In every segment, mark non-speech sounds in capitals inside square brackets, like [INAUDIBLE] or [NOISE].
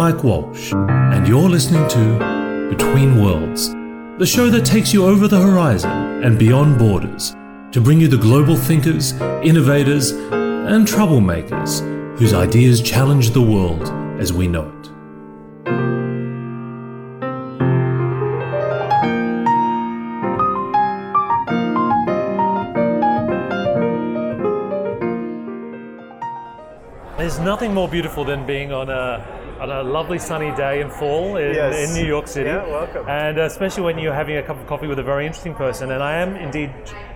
Mike Walsh, and you're listening to Between Worlds, the show that takes you over the horizon and beyond borders to bring you the global thinkers, innovators, and troublemakers whose ideas challenge the world as we know it. There's nothing more beautiful than being on a, on a lovely sunny day in fall in, Yes. in New York City. Yeah, welcome. And especially when you're having a cup of coffee with a very interesting person. And I am indeed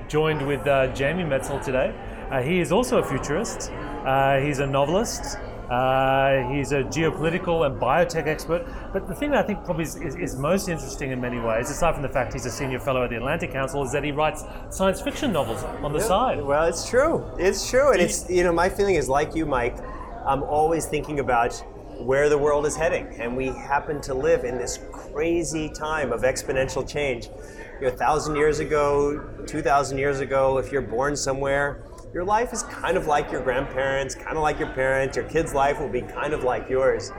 joined with uh, Jamie Metzl today. Uh, he is also a futurist. Uh, he's a novelist. Uh, he's a geopolitical and biotech expert. But the thing that I think probably is, is, is most interesting in many ways, aside from the fact he's a senior fellow at the Atlantic Council, is that he writes science fiction novels on the side. Well, it's true. It's true, and it's you know my feeling is like you, Mike. I'm always thinking about where the world is heading, and we happen to live in this crazy time of exponential change. You know, a thousand years ago, two thousand years ago, if you're born somewhere, your life is kind of like your grandparents, kind of like your parents. Your kid's life will be kind of like yours.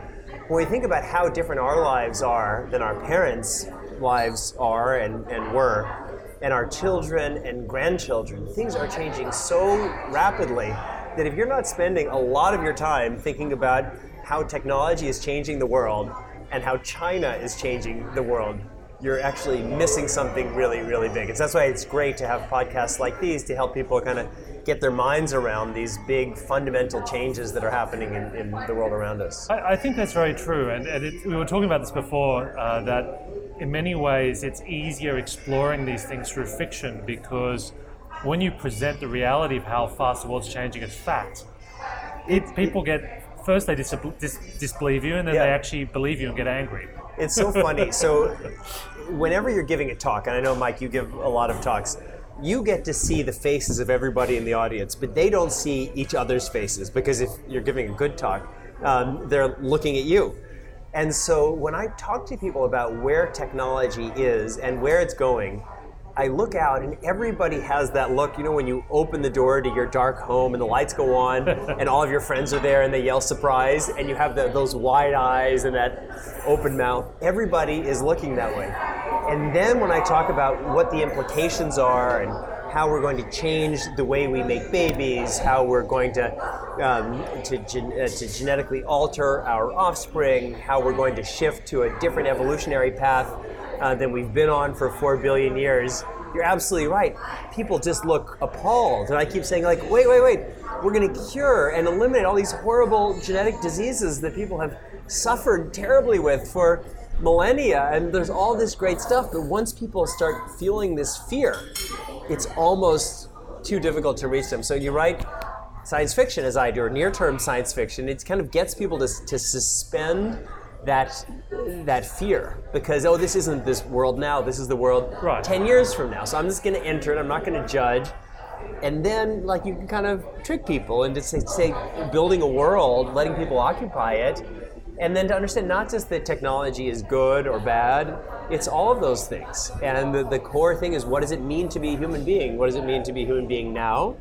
When we think about how different our lives are than our parents' lives are and, and were, and our children and grandchildren, things are changing so rapidly that if you're not spending a lot of your time thinking about how technology is changing the world and how China is changing the world, you're actually missing something really, really big. And so that's why it's great to have podcasts like these to help people kind of get their minds around these big fundamental changes that are happening in, in the world around us. I, I think that's very true, and, and it, we were talking about this before uh, that in many ways it's easier exploring these things through fiction because when you present the reality of how fast the world's changing as fact, it, people get first they dis- dis- disbelieve you, and then Yeah. they actually believe you and get angry. It's so funny. [LAUGHS] so, whenever you're giving a talk, and I know, Mike, you give a lot of talks, you get to see the faces of everybody in the audience, but they don't see each other's faces because if you're giving a good talk, um, they're looking at you. And so, when I talk to people about where technology is and where it's going, I look out and everybody has that look. You know, when you open the door to your dark home and the lights go on [LAUGHS] and all of your friends are there and they yell surprise and you have the, those wide eyes and that open mouth. Everybody is looking that way. And then when I talk about what the implications are and how we're going to change the way we make babies, how we're going to um, to, gen- uh, to genetically alter our offspring, how we're going to shift to a different evolutionary path uh, we've been on for four billion years. You're absolutely right. People just look appalled, and I keep saying like, wait, wait, wait. We're going to cure and eliminate all these horrible genetic diseases that people have suffered terribly with for millennia, and there's all this great stuff. But once people start feeling this fear, it's almost too difficult to reach them. So you write science fiction, as I do, or near-term science fiction. It kind of gets people to, to suspend that that fear because oh, this isn't this world now. This is the world Right. ten years from now. So I'm just going to enter it. I'm not going to judge. And then, like, you can kind of trick people into say, say building a world, letting people occupy it, and then to understand not just that technology is good or bad, it's all of those things. And the, the core thing is what does it mean to be a human being? What does it mean to be a human being now?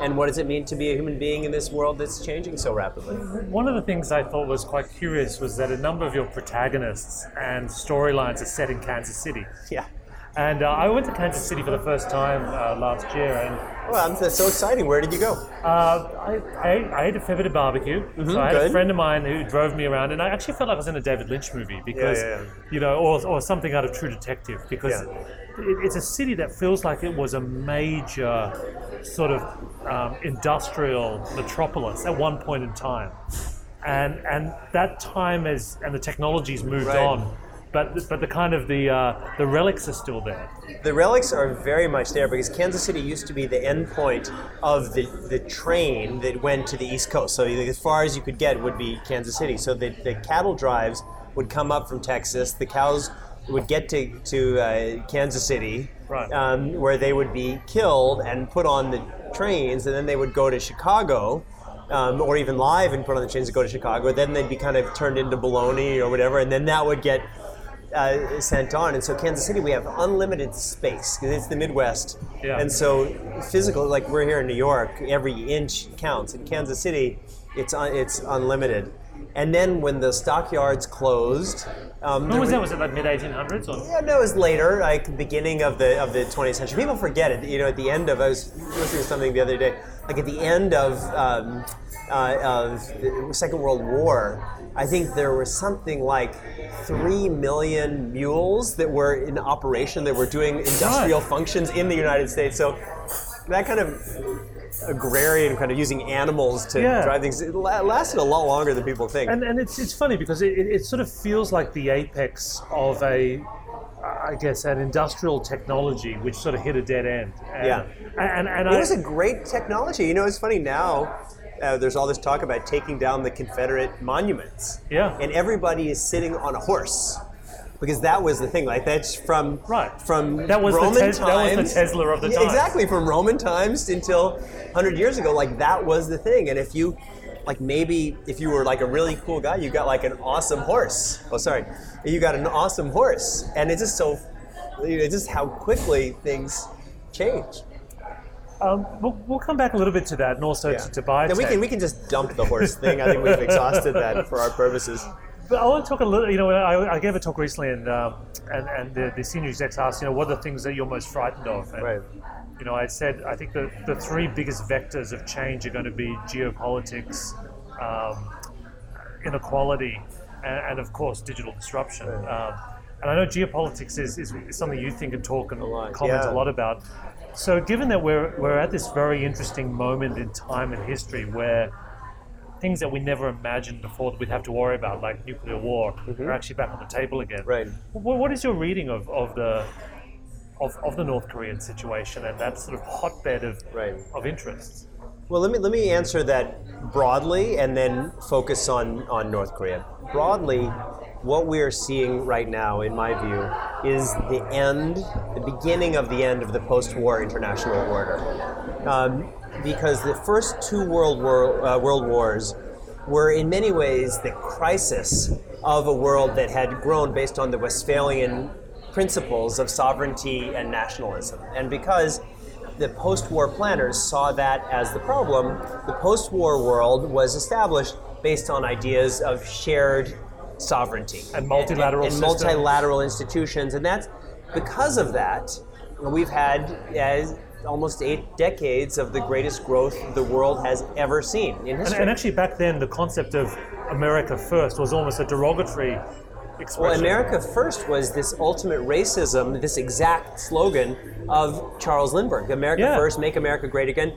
And what does it mean to be a human being in this world that's changing so rapidly? One of the things I thought was quite curious was that a number of your protagonists and storylines are set in Kansas City. Yeah. And uh, I went to Kansas City for the first time uh, last year, and Well, that's so exciting. Where did you go? Uh, I, I, I ate a fair bit of barbecue. so I had a friend of mine who drove me around, and I actually felt like I was in a David Lynch movie because, yeah, yeah. you know, or, or something out of True Detective because Yeah. it, it's a city that feels like it was a major sort of um, industrial metropolis at one point in time, and and that time is and the technology's moved Right. on. But, but the kind of the uh, the relics are still there. The relics are very much there because Kansas City used to be the endpoint of the, the train that went to the East Coast. So as far as you could get would be Kansas City. So the, the cattle drives would come up from Texas. The cows would get to, to uh, Kansas City, Right. um, where they would be killed and put on the trains, and then they would go to Chicago. Um, or even live and put on the trains to go to Chicago. Then they'd be kind of turned into bologna or whatever, and then that would get uh, sent on. And so Kansas City, we have unlimited space because it's the Midwest. Yeah. And so physical, like we're here in New York, every inch counts. In Kansas City, it's un, it's unlimited. And then when the stockyards closed, um, When was that? Was it like mid 1800s or? Yeah, no, it was later, like beginning of the of the 20th century. People forget it. You know, at the end of I was listening to something the other day. Like at the end of um, uh, of the Second World War, I think there was something like three million mules that were in operation that were doing industrial functions in the United States. So that kind of agrarian kind of using animals to Yeah. drive things it lasted a lot longer than people think. And, and it's, it's funny because it, it, sort of feels like the apex of a, I guess, an industrial technology which sort of hit a dead end. And, Yeah. And, and, It I, was a great technology. You know, it's funny now. Uh, there's all this talk about taking down the Confederate monuments, yeah. and everybody is sitting on a horse because that was the thing. Like that's from Right. from That was the Roman Tes- that was the. Tesla of the time. Exactly from Roman times until 100 years ago. Like that was the thing. And if you like maybe if you were like a really cool guy, you got like an awesome horse. Oh, sorry, you got an awesome horse, and it's just so. It's just how quickly things change. Um, we'll, we'll come back a little bit to that and also to, to biotech. Then we can we can just dump the horse thing. I think we've exhausted that for our purposes. But I want to talk a little. You know, I, I gave a talk recently, and um, and, and the, the senior execs asked, you know, what are the things that you're most frightened of? And, Right. You know, I said I think the the three biggest vectors of change are going to be geopolitics, um, inequality, and, and of course digital disruption. Um, and I know geopolitics is, is, something you think and talk and comment yeah. a lot about. So, given that we're we're at this very interesting moment in time and history where things that we never imagined before that we'd have to worry about, like nuclear war, are actually back on the table again. Mm-hmm. Right. What, what is your reading of, of the of, of the North Korean situation and that sort of hotbed of Right. of interests? Well, let me let me answer that broadly, and then focus on on North Korea. Broadly, what we are seeing right now, in my view, is the end, the beginning of the end of the post-war international order. Um, because the first two world war, uh, world wars were in many ways the crisis of a world that had grown based on the Westphalian principles of sovereignty and nationalism. And because the post-war planners saw that as the problem, the post-war world was established based on ideas of shared sovereignty And multilateral and, and multilateral institutions, and that's because of that we've had as almost eight decades of the greatest growth the world has ever seen in And, history. and actually, back then, the concept of America first was almost a derogatory expression. Well, America First was this ultimate racism, this exact slogan of Charles Lindbergh America Yeah. First, make America great again.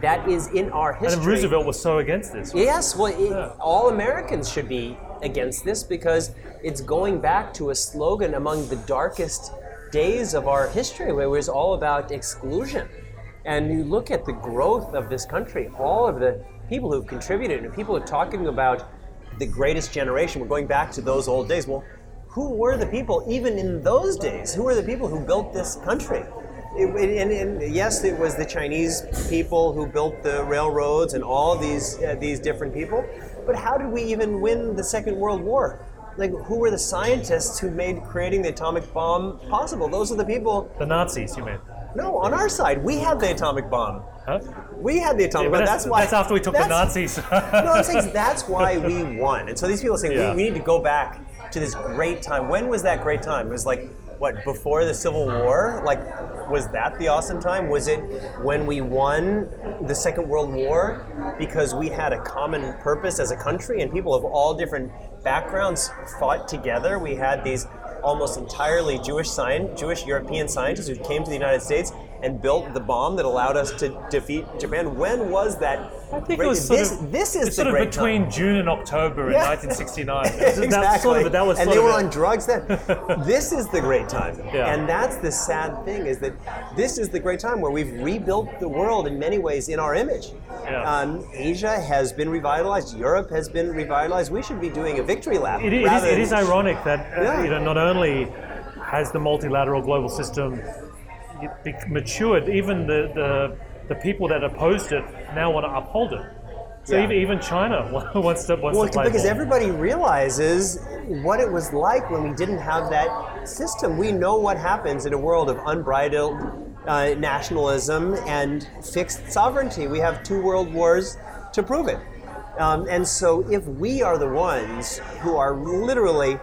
That is in our history. and. Roosevelt was so against this. Yes, well, it, all Americans should be against this because it's going back to a slogan among the darkest days of our history where it was all about exclusion. And you look at the growth of this country, all of the people who've contributed, and people are talking about the greatest generation. We're going back to those old days. Well, who were the people, even in those days, who were the people who built this country? It, and, and yes, it was the Chinese people who built the railroads and all these uh, these different people. But how did we even win the Second World War? Like, who were the scientists who made creating the atomic bomb possible? Those are the people. The Nazis, you mean? No, on our side, we had the atomic bomb. Huh? We had the atomic But bomb. that's, That's why. that's after we took the Nazis. [LAUGHS] no, I'm saying that's [LAUGHS] why we won. And so these people are saying Yeah. we, we need to go back to this great time. When was that great time? It was like what before the Civil War? Like, was that the awesome time? Was it when we won the Second World War because we had a common purpose as a country and people of all different backgrounds fought together? We had these almost entirely Jewish science, Jewish European scientists who came to the United States and built the bomb that allowed us to defeat Japan. When was that? I think it was sort this, of, this is sort of between time. June and October in Yeah. 1969. Exactly. [LAUGHS] That's sort of, that was and they were it. on [LAUGHS] drugs then. this is the great time. Yeah. And that's the sad thing is that this is the great time where we've rebuilt the world in many ways in our image. Yeah. Um, Asia has been revitalized. Europe has been revitalized. We should be doing a victory lap. It is, it is, it is ironic that uh, you know not only has the multilateral global system matured, even the, the the people that opposed it now want to uphold it. So Yeah. even, China [LAUGHS] wants to wants Well, to because everybody realizes what it was like when we didn't have that system. We know what happens in a world of unbridled uh, nationalism and fixed sovereignty. We have two world wars to prove it. Um, and so, if we are the ones who are literally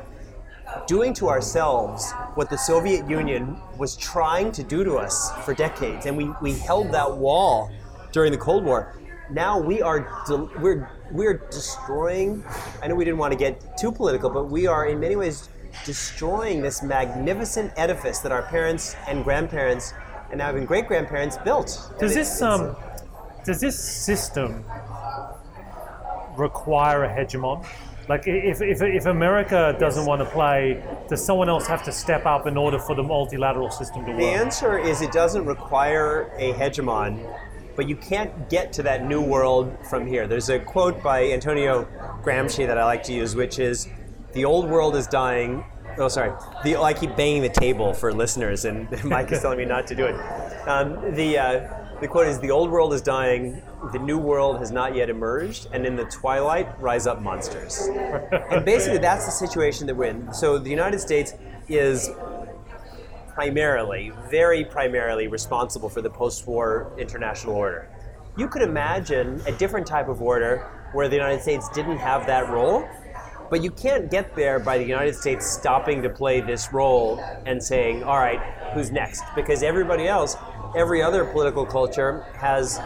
doing to ourselves what the Soviet Union was trying to do to us for decades, and we, we held that wall during the Cold War, now we are de- we're we're destroying. I know we didn't want to get too political, but we are in many ways destroying this magnificent edifice that our parents and grandparents and now even great grandparents built. Does And this um, does this system require a hegemon? Like, if, if, if America doesn't want to play, does someone else have to step up in order for the multilateral system to work? The answer is it doesn't require a hegemon, but you can't get to that new world from here. There's a quote by Antonio Gramsci that I like to use, which is, "The old world is dying." Oh, sorry. The, I keep banging the table for listeners, and [LAUGHS] Mike is [LAUGHS] telling me not to do it. Um, the uh, the quote is, "The old world is dying. The new world has not yet emerged, and in the twilight rise up monsters." [LAUGHS] and basically, that's the situation that we're in. So the United States is primarily, very primarily responsible for the post war international order. You could imagine a different type of order where the United States didn't have that role, but you can't get there by the United States stopping to play this role and saying, all right, who's next? Because everybody else, every other political culture has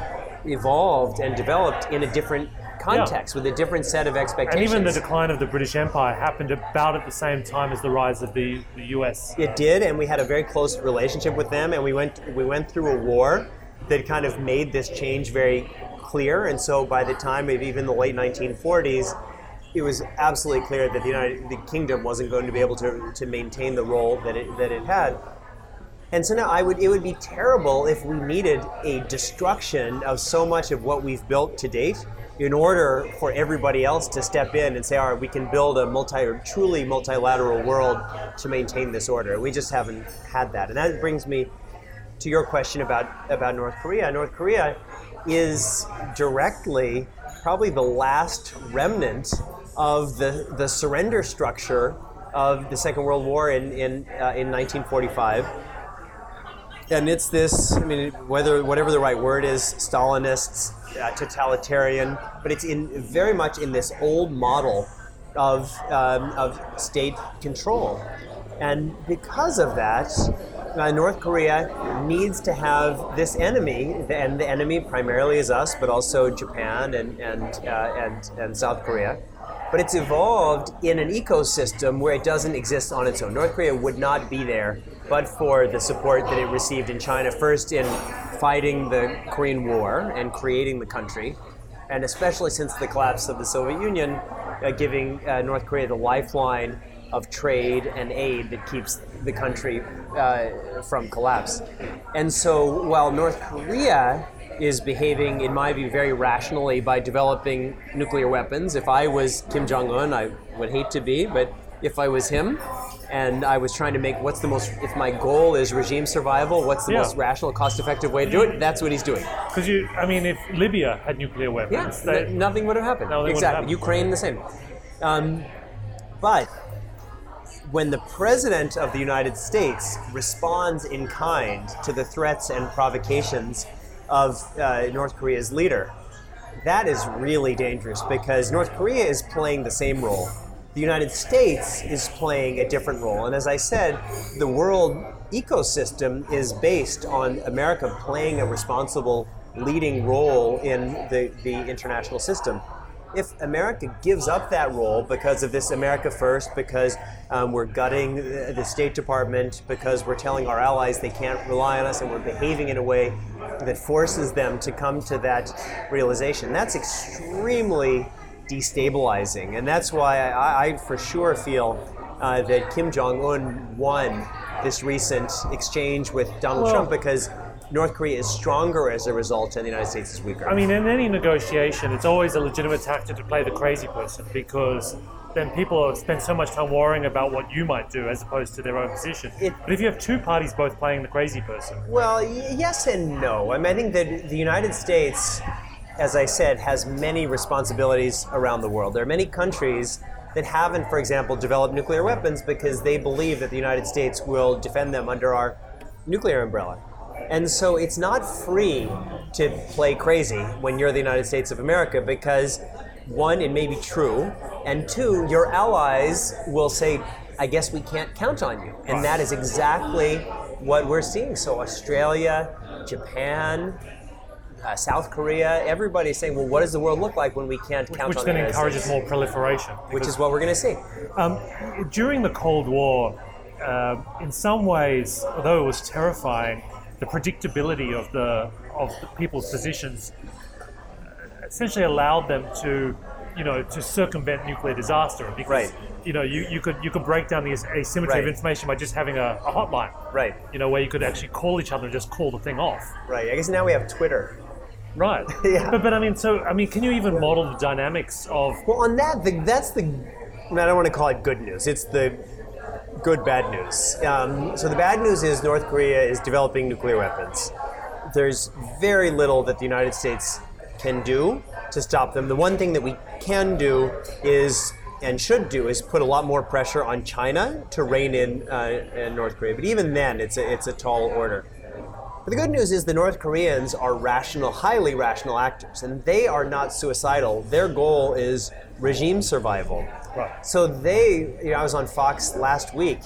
evolved and developed in a different context with a different set of expectations. and even the decline of the British Empire happened about at the same time as the rise of the, the US. It did, and we had a very close relationship with them, and we went we went through a war that kind of made this change very clear. And so, by the time of even the late 1940s, it was absolutely clear that the United the Kingdom wasn't going to be able to, to maintain the role that it that it had. And so now I would it would be terrible if we needed a destruction of so much of what we've built to date in order for everybody else to step in and say, all right, we can build a multi truly multilateral world to maintain this order. We just haven't had that. And that brings me to your question about, about North Korea. North Korea is directly probably the last remnant of the, the surrender structure of the Second World War in, in, uh, in 1945 and it's this i mean whether whatever the right word is stalinist uh, totalitarian but it's in very much in this old model of, um, of state control. And because of that uh, north korea needs to have this enemy and the enemy primarily is us but also japan and, and, uh, and, and south korea but it's evolved in an ecosystem where it doesn't exist on its own. North Korea would not be there but for the support that it received in China, first in fighting the Korean War and creating the country, and especially since the collapse of the Soviet Union, uh, giving uh, North Korea the lifeline of trade and aid that keeps the country uh, from collapse. And so while North Korea is behaving, in my view, very rationally by developing nuclear weapons. If I was Kim Jong un, I would hate to be, but if I was him and I was trying to make what's the most, if my goal is regime survival, what's the Yeah. most rational, cost effective way to do it, that's what he's doing. Because you, I mean, if Libya had nuclear Yeah, weapons, they- n- nothing would have happened. Nothing would have exactly. happened. Ukraine, the same. Um, but when the president of the United States responds in kind to the threats and provocations of uh, North Korea's leader, that is really dangerous because North Korea is playing the same role. The United States is playing a different role. And as I said, the world ecosystem is based on America playing a responsible leading role in the, the international system. If America gives up that role because of this America First, because um, we're gutting the State Department, because we're telling our allies they can't rely on us, and we're behaving in a way that forces them to come to that realization, that's extremely destabilizing. And that's why I, I for sure feel uh, that Kim Jong un won this recent exchange with Donald Well- Trump because North Korea is stronger as a result, and the United States is weaker. I mean, in any negotiation, it's always a legitimate tactic to play the crazy person because then people spend so much time worrying about what you might do as opposed to their own position. It- but if you have two parties both playing the crazy person, Well, y- yes and no. I mean, I think that the United States, as I said, has many responsibilities around the world. There are many countries that haven't, for example, developed nuclear weapons because they believe that the United States will defend them under our nuclear umbrella. And so it's not free to play crazy when you're the United States of America because one, it may be true, and two, your allies will say, I guess we can't count on you. And that is exactly what we're seeing. So, Australia, Japan, uh, South Korea, everybody's saying, well, what does the world look like when we can't count Which on then the United encourages States? more proliferation. Which is what we're going to see. Um, during the Cold War, uh, in some ways, although it was terrifying, the predictability of the of the people's positions uh, essentially allowed them to, you know, to circumvent nuclear disaster. Because, Right. You know, you, you could you could break down the as- asymmetry of information by just having a, a hotline. Right, You know, where you could actually call each other and just call the thing off. right. I guess now we have Twitter. Right. [LAUGHS] Yeah. But, but I mean, so I mean, can you even model the dynamics of Well, on that, the, that's the. I don't want to call it good news. It's the good bad news. Um, so the bad news is North Korea is developing nuclear weapons. There's very little that the United States can do to stop them. The one thing that we can do is and should do is put a lot more pressure on China to rein in, uh, in North Korea. But even then, it's a, it's a tall order. But the good news is the North Koreans are rational, highly rational actors, and they are not suicidal. Their goal is regime survival. Right. So they, you know, I was on Fox last week,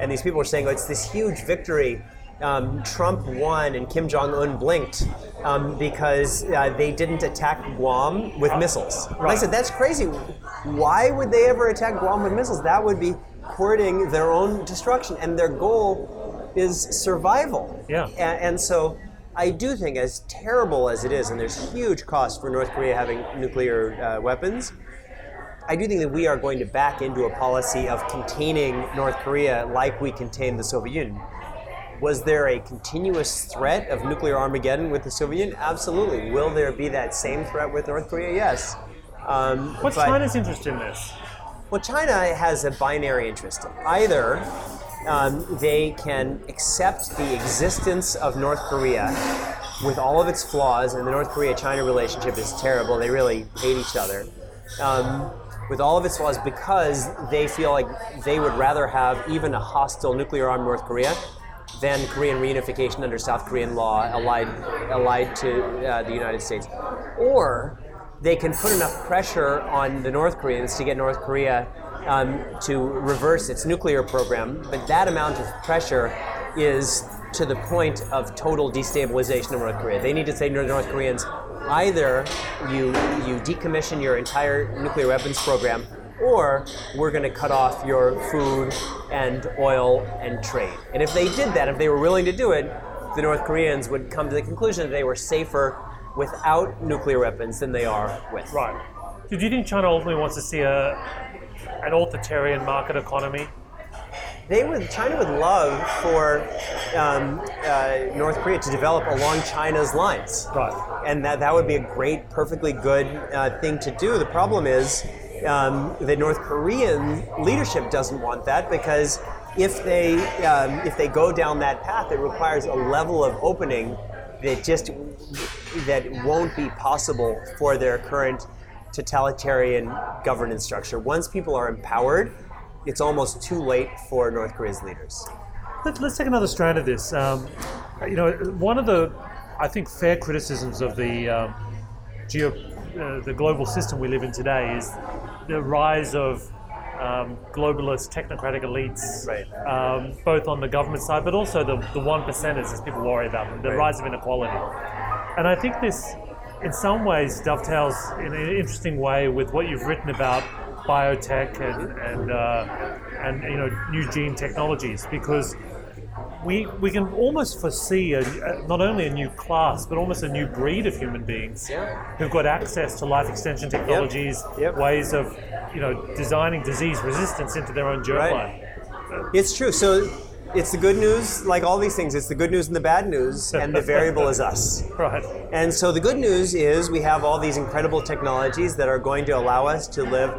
and these people were saying, oh, it's this huge victory. Um, Trump won and Kim Jong un blinked um, because uh, they didn't attack Guam with missiles. And I said, that's crazy. Why would they ever attack Guam with missiles? That would be courting their own destruction, and their goal is survival. Yeah. A- And, so I do think, as terrible as it is, and there's huge cost for North Korea having nuclear uh, weapons, I do think that we are going to back into a policy of containing North Korea like we contained the Soviet Union. Was there a continuous threat of nuclear Armageddon with the Soviet Union? Absolutely. Will there be that same threat with North Korea? Yes. Um, what's but- China's interest in this? well, China has a binary interest. Either um, they can accept the existence of North Korea with all of its flaws, and the North Korea China relationship is terrible. They really hate each other. Um, with all of its flaws, because they feel like they would rather have even a hostile nuclear armed North Korea than Korean reunification under South Korean law allied, allied to uh, the United States. Or they can put enough pressure on the North Koreans to get North Korea um, to reverse its nuclear program, but that amount of pressure is to the point of total destabilization of North Korea. They need to say to North Koreans, either you you decommission your entire nuclear weapons program, or we're going to cut off your food and oil and trade. And if they did that, if they were willing to do it, the North Koreans would come to the conclusion that they were safer without nuclear weapons than they are with. Right. So do you think China ultimately wants to see a an authoritarian market economy? They would, China would love for um, uh, North Korea to develop along China's lines. Right. And that, that would be a great, perfectly good uh, thing to do. The problem is um, the North Korean leadership doesn't want that because if they, um, if they go down that path, it requires a level of opening that just that won't be possible for their current totalitarian governance structure. Once people are empowered, it's almost too late for North Korea's leaders. Let, let's take another strand of this. Um, you know, one of the, I think, fair criticisms of the um, geo, uh, the global system we live in today is the rise of um, globalist technocratic elites, Right. um, both on the government side, but also the, the one percenters, as people worry about them, the Right. rise of inequality. And I think this, in some ways, dovetails in an interesting way with what you've written about biotech and and, uh, and you know new gene technologies, because we we can almost foresee a, not only a new class, but almost a new breed of human beings Yeah. who've got access to life extension technologies, Yep. ways of you know designing disease resistance into their own germline. Right. It's true. So it's the good news, like all these things, it's the good news and the bad news, and the variable is us. [LAUGHS] Right. And so the good news is we have all these incredible technologies that are going to allow us to live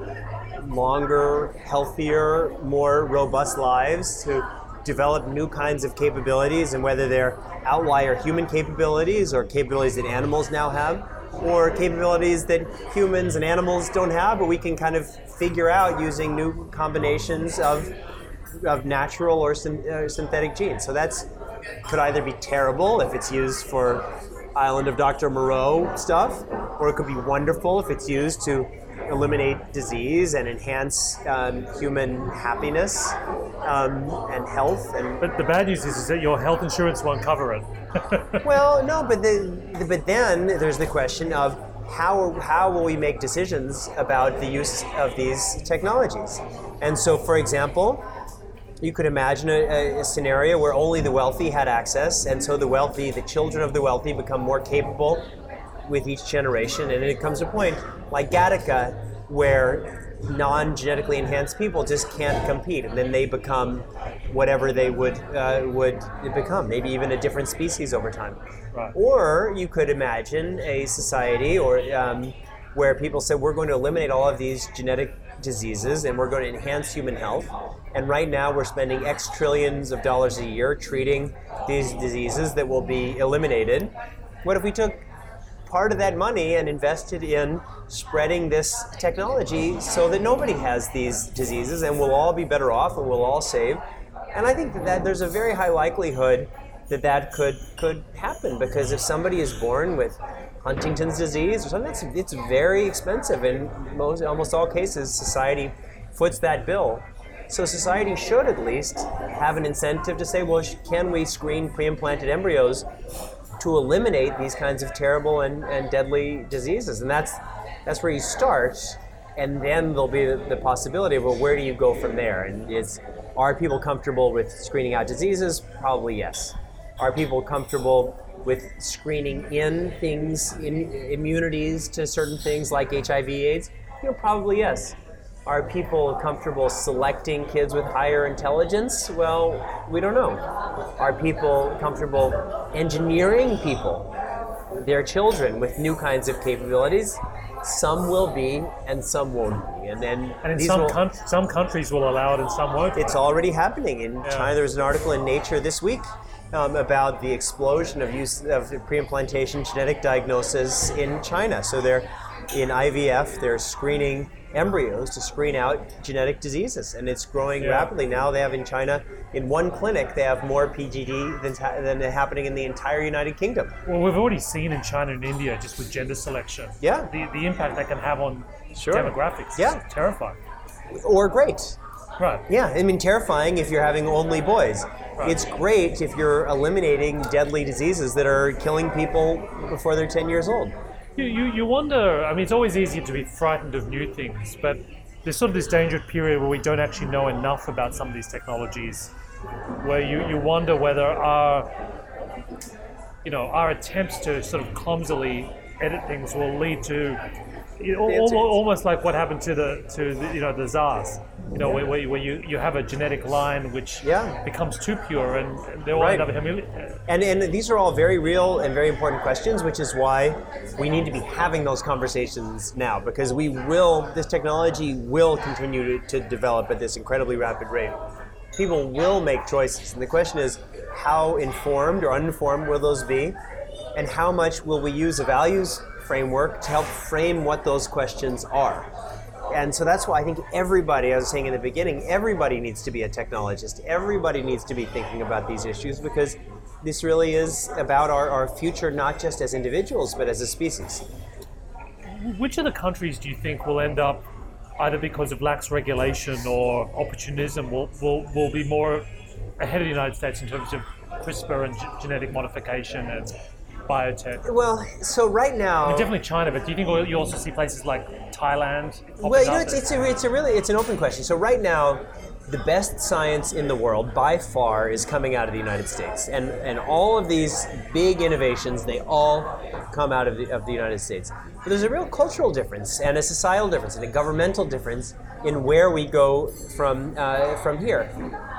longer, healthier, more robust lives, to develop new kinds of capabilities, and whether they're outlier human capabilities or capabilities that animals now have, or capabilities that humans and animals don't have, but we can kind of figure out using new combinations of of natural or uh, synthetic genes. So that's could either be terrible if it's used for Island of Dr. Moreau stuff, or it could be wonderful if it's used to eliminate disease and enhance um, human happiness um, and health. And But the bad news is, is that your health insurance won't cover it. [LAUGHS] well, no, but the, but then there's the question of how how will we make decisions about the use of these technologies? And so, for example, you could imagine a, a, scenario where only the wealthy had access, and so the wealthy, the children of the wealthy, become more capable with each generation, and it comes to a point like Gattaca where non-genetically enhanced people just can't compete, and then they become whatever they would uh, would become, maybe even a different species over time. Right. Or you could imagine a society or um, where people said we're going to eliminate all of these genetic diseases and we're going to enhance human health. And right now we're spending X trillions of dollars a year treating these diseases that will be eliminated. What if we took part of that money and invested in spreading this technology so that nobody has these diseases and we'll all be better off and we'll all save? And I think that, that there's a very high likelihood that that could could happen because if somebody is born with Huntington's disease or something, it's, it's very expensive. In most, almost all cases, society foots that bill. So society should at least have an incentive to say, well, can we screen pre-implanted embryos to eliminate these kinds of terrible and, and deadly diseases? And that's that's where you start, and then there'll be the, the possibility of, well, where do you go from there? And it's, are people comfortable with screening out diseases? Probably yes. Are people comfortable with screening in things, in immunities to certain things like HIV/AIDS? You know, probably yes. Are people comfortable selecting kids with higher intelligence? Well, we don't know. Are people comfortable engineering people, their children, with new kinds of capabilities? Some will be, and some won't be. And then and in some, will, some countries will allow it, and some won't. It's already happening in yeah. China. There's an article in Nature this week um, about the explosion of use of pre-implantation genetic diagnosis in China. So they're in IVF, they're screening embryos to screen out genetic diseases, and it's growing yeah. rapidly. Now they have in China, in one clinic, they have more PGD than, than happening in the entire United Kingdom. Well, we've already seen in China and India just with gender selection. Yeah. The, the impact that can have on sure. demographics. Yeah. terrifying. Or great. Right. Yeah, I mean, terrifying if you're having only boys. Right. It's great if you're eliminating deadly diseases that are killing people before they're 10 years old. You, you, you wonder, I mean, it's always easy to be frightened of new things, but there's sort of this dangerous period where we don't actually know enough about some of these technologies, where you, you wonder whether our, you know, our attempts to sort of clumsily edit things will lead to you know, almost, almost like what happened to the to the, you know the czars. You know, yeah. where, where you, you have a genetic line which yeah. becomes too pure, and they will right. end up. And and these are all very real and very important questions, which is why we need to be having those conversations now, because we will this technology will continue to, to develop at this incredibly rapid rate. People will make choices, and the question is, how informed or uninformed will those be, and how much will we use the values framework to help frame what those questions are. And so that's why I think everybody, I was saying in the beginning, everybody needs to be a technologist. Everybody needs to be thinking about these issues because this really is about our, our future, not just as individuals, but as a species. Which of the countries do you think will end up, either because of lax regulation or opportunism, will, will, will be more ahead of the United States in terms of CRISPR and g- genetic modification and biotech? Well, so right now, mean, definitely China, but do you think you also see places like Thailand? Well, you know, it's, it's, a, it's a really it's an open question. So right now, the best science in the world by far is coming out of the United States, and and all of these big innovations they all come out of the of the United States. But there's a real cultural difference and a societal difference and a governmental difference in where we go from uh, from here,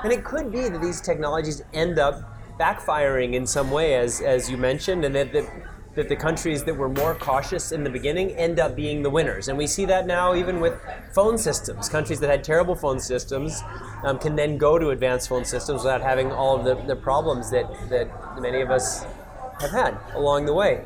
and it could be that these technologies end up backfiring in some way, as, as you mentioned, and that the, that the countries that were more cautious in the beginning end up being the winners. And we see that now even with phone systems. Countries that had terrible phone systems um, can then go to advanced phone systems without having all of the, the problems that, that many of us have had along the way.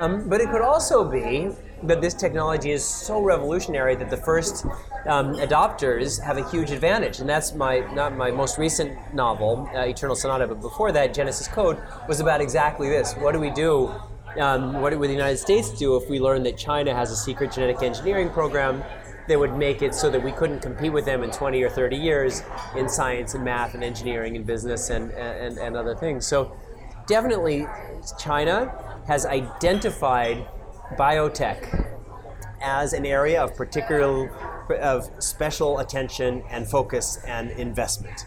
Um, but it could also be that this technology is so revolutionary that the first um, adopters have a huge advantage, and that's my not my most recent novel, uh, Eternal Sonata, but before that, Genesis Code was about exactly this. What do we do Um, what would the United States do if we learned that China has a secret genetic engineering program that would make it so that we couldn't compete with them in 20 or 30 years in science and math and engineering and business and, and, and other things? So definitely China has identified biotech as an area of particular of special attention and focus and investment.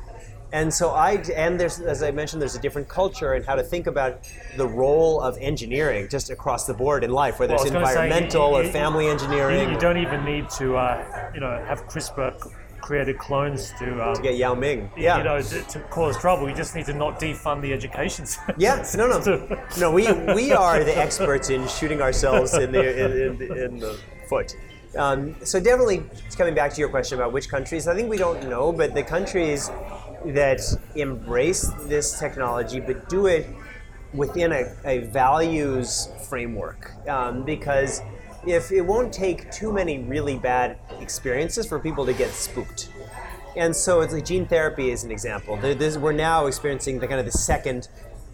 And so I and there's as I mentioned there's a different culture and how to think about the role of engineering just across the board in life, whether Well, it's gonna say, environmental you- or family engineering. You, you don't even need to, uh, you know, have CRISPR created clones to, um, to get Yao Ming. Yeah. you know, to, to cause trouble. You just need to not defund the education [LAUGHS] system. Yeah, no, no, [LAUGHS] no. We we are the experts in shooting ourselves in the in, in, in the foot. Um, so definitely, coming back to your question about which countries, I think we don't know, but the countries that embrace this technology but do it within a, a values framework, um, because if it won't take too many really bad experiences for people to get spooked. And so it's like gene therapy is an example. This- we're now experiencing the kind of the second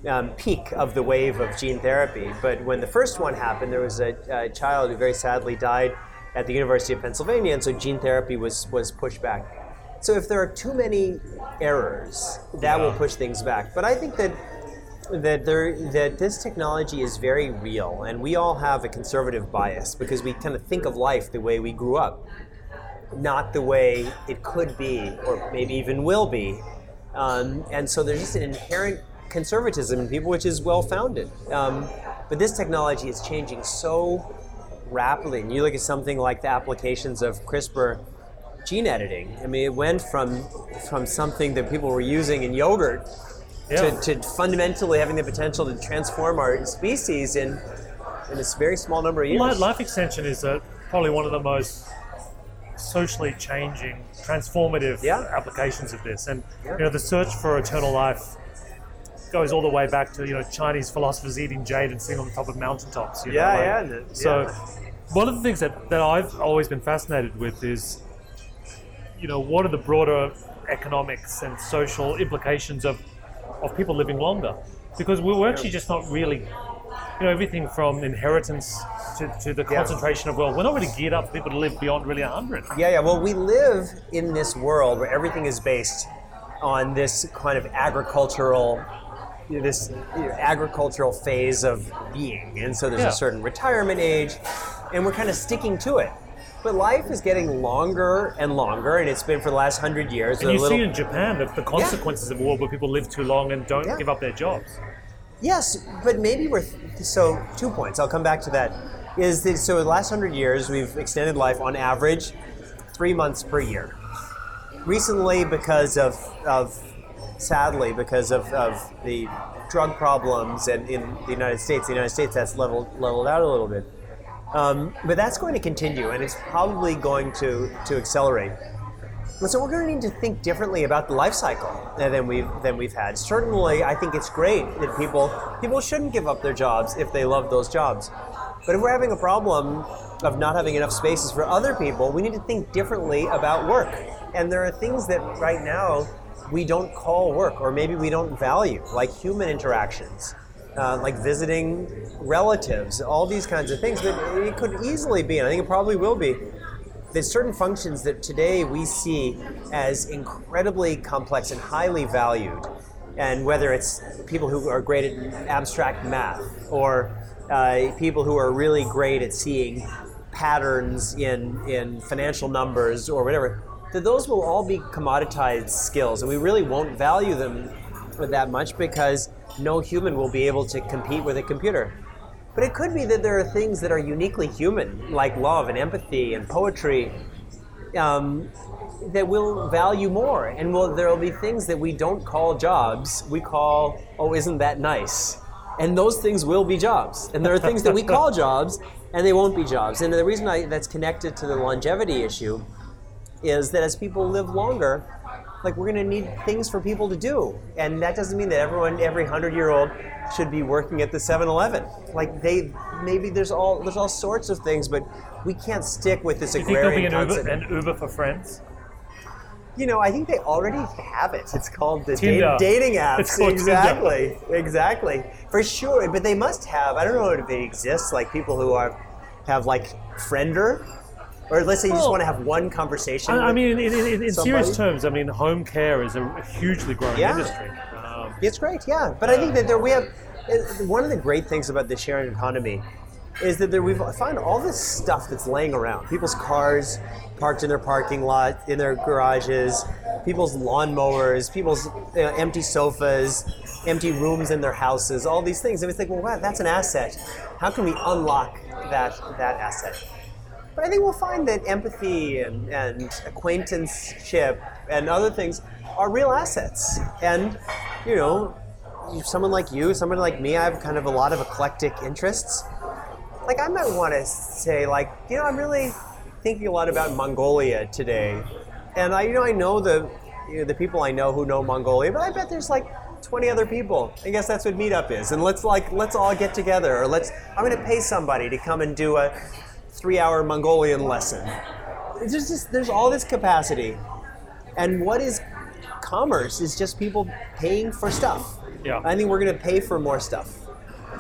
um, peak of the wave of gene therapy. But when the first one happened, there was a, a child who very sadly died at the University of Pennsylvania, and so gene therapy was was pushed back. So if there are too many errors, that will push things back. But I think that that there that this technology is very real, and we all have a conservative bias because we kind of think of life the way we grew up not the way it could be, or maybe even will be. Um, and so there's just an inherent conservatism in people, which is well founded. Um, but this technology is changing so rapidly. And you look at something like the applications of CRISPR gene editing. I mean, it went from from something that people were using in yogurt Yeah. to, to fundamentally having the potential to transform our species in in a very small number of years. Li- Life extension is uh, probably one of the most socially changing, transformative Yeah. applications of this. And Yeah. you know, the search for eternal life goes all the way back to you know Chinese philosophers eating jade and sitting on the top of mountaintops. You know, Yeah, like- yeah, and So yeah. one of the things that, that I've always been fascinated with is you know what are the broader economics and social implications of of people living longer because we we're actually just not really you know everything from inheritance to, to the Yeah. concentration of wealth we're not really geared up for people to live beyond really 100 Yeah, yeah. Well, we live in this world where everything is based on this kind of agricultural, this you know, agricultural phase of being, and so there's Yeah. a certain retirement age, and we're kind of sticking to it. But life is getting longer and longer, and it's been for the last hundred years. and you little- see in japan the, the consequences of war where people live too long and don't Yeah. give up their jobs Yes, but maybe we're so two points. I'll come back to that. Is that so? The last hundred years, we've extended life on average three months per year. Recently, because of, of sadly, because of, of the drug problems and in the United States, the United States that's leveled leveled out a little bit. Um, but that's going to continue, and it's probably going to to accelerate. And so we're going to need to think differently about the life cycle than we've than we've had. Certainly, I think it's great that people people shouldn't give up their jobs if they love those jobs. But if we're having a problem of not having enough spaces for other people, we need to think differently about work. And there are things that right now we don't call work, or maybe we don't value, like human interactions. Uh, like visiting relatives, all these kinds of things. But it could easily be, and I think it probably will be, there's certain functions that today we see as incredibly complex and highly valued. And whether it's people who are great at abstract math or uh, people who are really great at seeing patterns in, in financial numbers or whatever, that those will all be commoditized skills. And we really won't value them that much because no human will be able to compete with a computer. But it could be that there are things that are uniquely human, like love and empathy and poetry, um, that we'll value more. And we'll, there will be things that we don't call jobs, we call, oh, isn't that nice? And those things will be jobs. And there are things that we call [LAUGHS] jobs, and they won't be jobs. And the reason I, that's connected to the longevity issue is that as people live longer, like we're going to need things for people to do, and that doesn't mean that everyone, every hundred-year-old, should be working at the 7-Eleven. Like they, maybe there's all there's all sorts of things, but we can't stick with this you think there'll be agrarian an uber, concept. an uber for friends you know, I think they already have it. It's called the da- dating apps. Called Tinder. exactly, exactly, for sure. But they must have. I don't know if it exists. Like people who are have like Friender, or let's say you just want to have one conversation. I, I mean, in, in, in, in serious terms, I mean, home care is a hugely growing Yeah. industry. Um, It's great, yeah. But I think that there we have uh, one of the great things about the sharing economy is that there we find all this stuff that's laying around. People's cars parked in their parking lot, in their garages, people's lawnmowers, people's you know, empty sofas, empty rooms in their houses, all these things. And we think, well, wow, that's an asset. How can we unlock that that asset? But I think we'll find that empathy and, and acquaintanceship and other things are real assets. And, you know, someone like you, someone like me, I have kind of a lot of eclectic interests. Like, I might want to say, like, you know, I'm really thinking a lot about Mongolia today. And I, you know, I know the, you know, the people I know who know Mongolia, but I bet there's like 20 other people. I guess that's what Meetup is. And let's like, let's all get together, or let's, I'm going to pay somebody to come and do a three-hour Mongolian lesson. There's just, there's all this capacity. And what is commerce is just people paying for stuff. Yeah. I think we're going to pay for more stuff.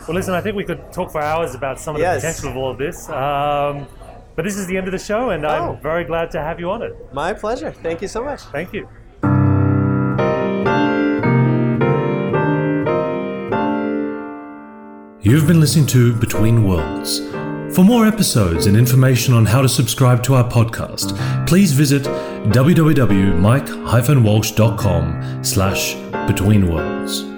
Well, listen, I think we could talk for hours about some of the Yes. potential of all of this. Um, but this is the end of the show, and Oh. I'm very glad to have you on it. My pleasure. Thank you so much. Thank you. You've been listening to Between Worlds. For more episodes and information on how to subscribe to our podcast, please visit www.mike-walsh.com slash betweenworlds.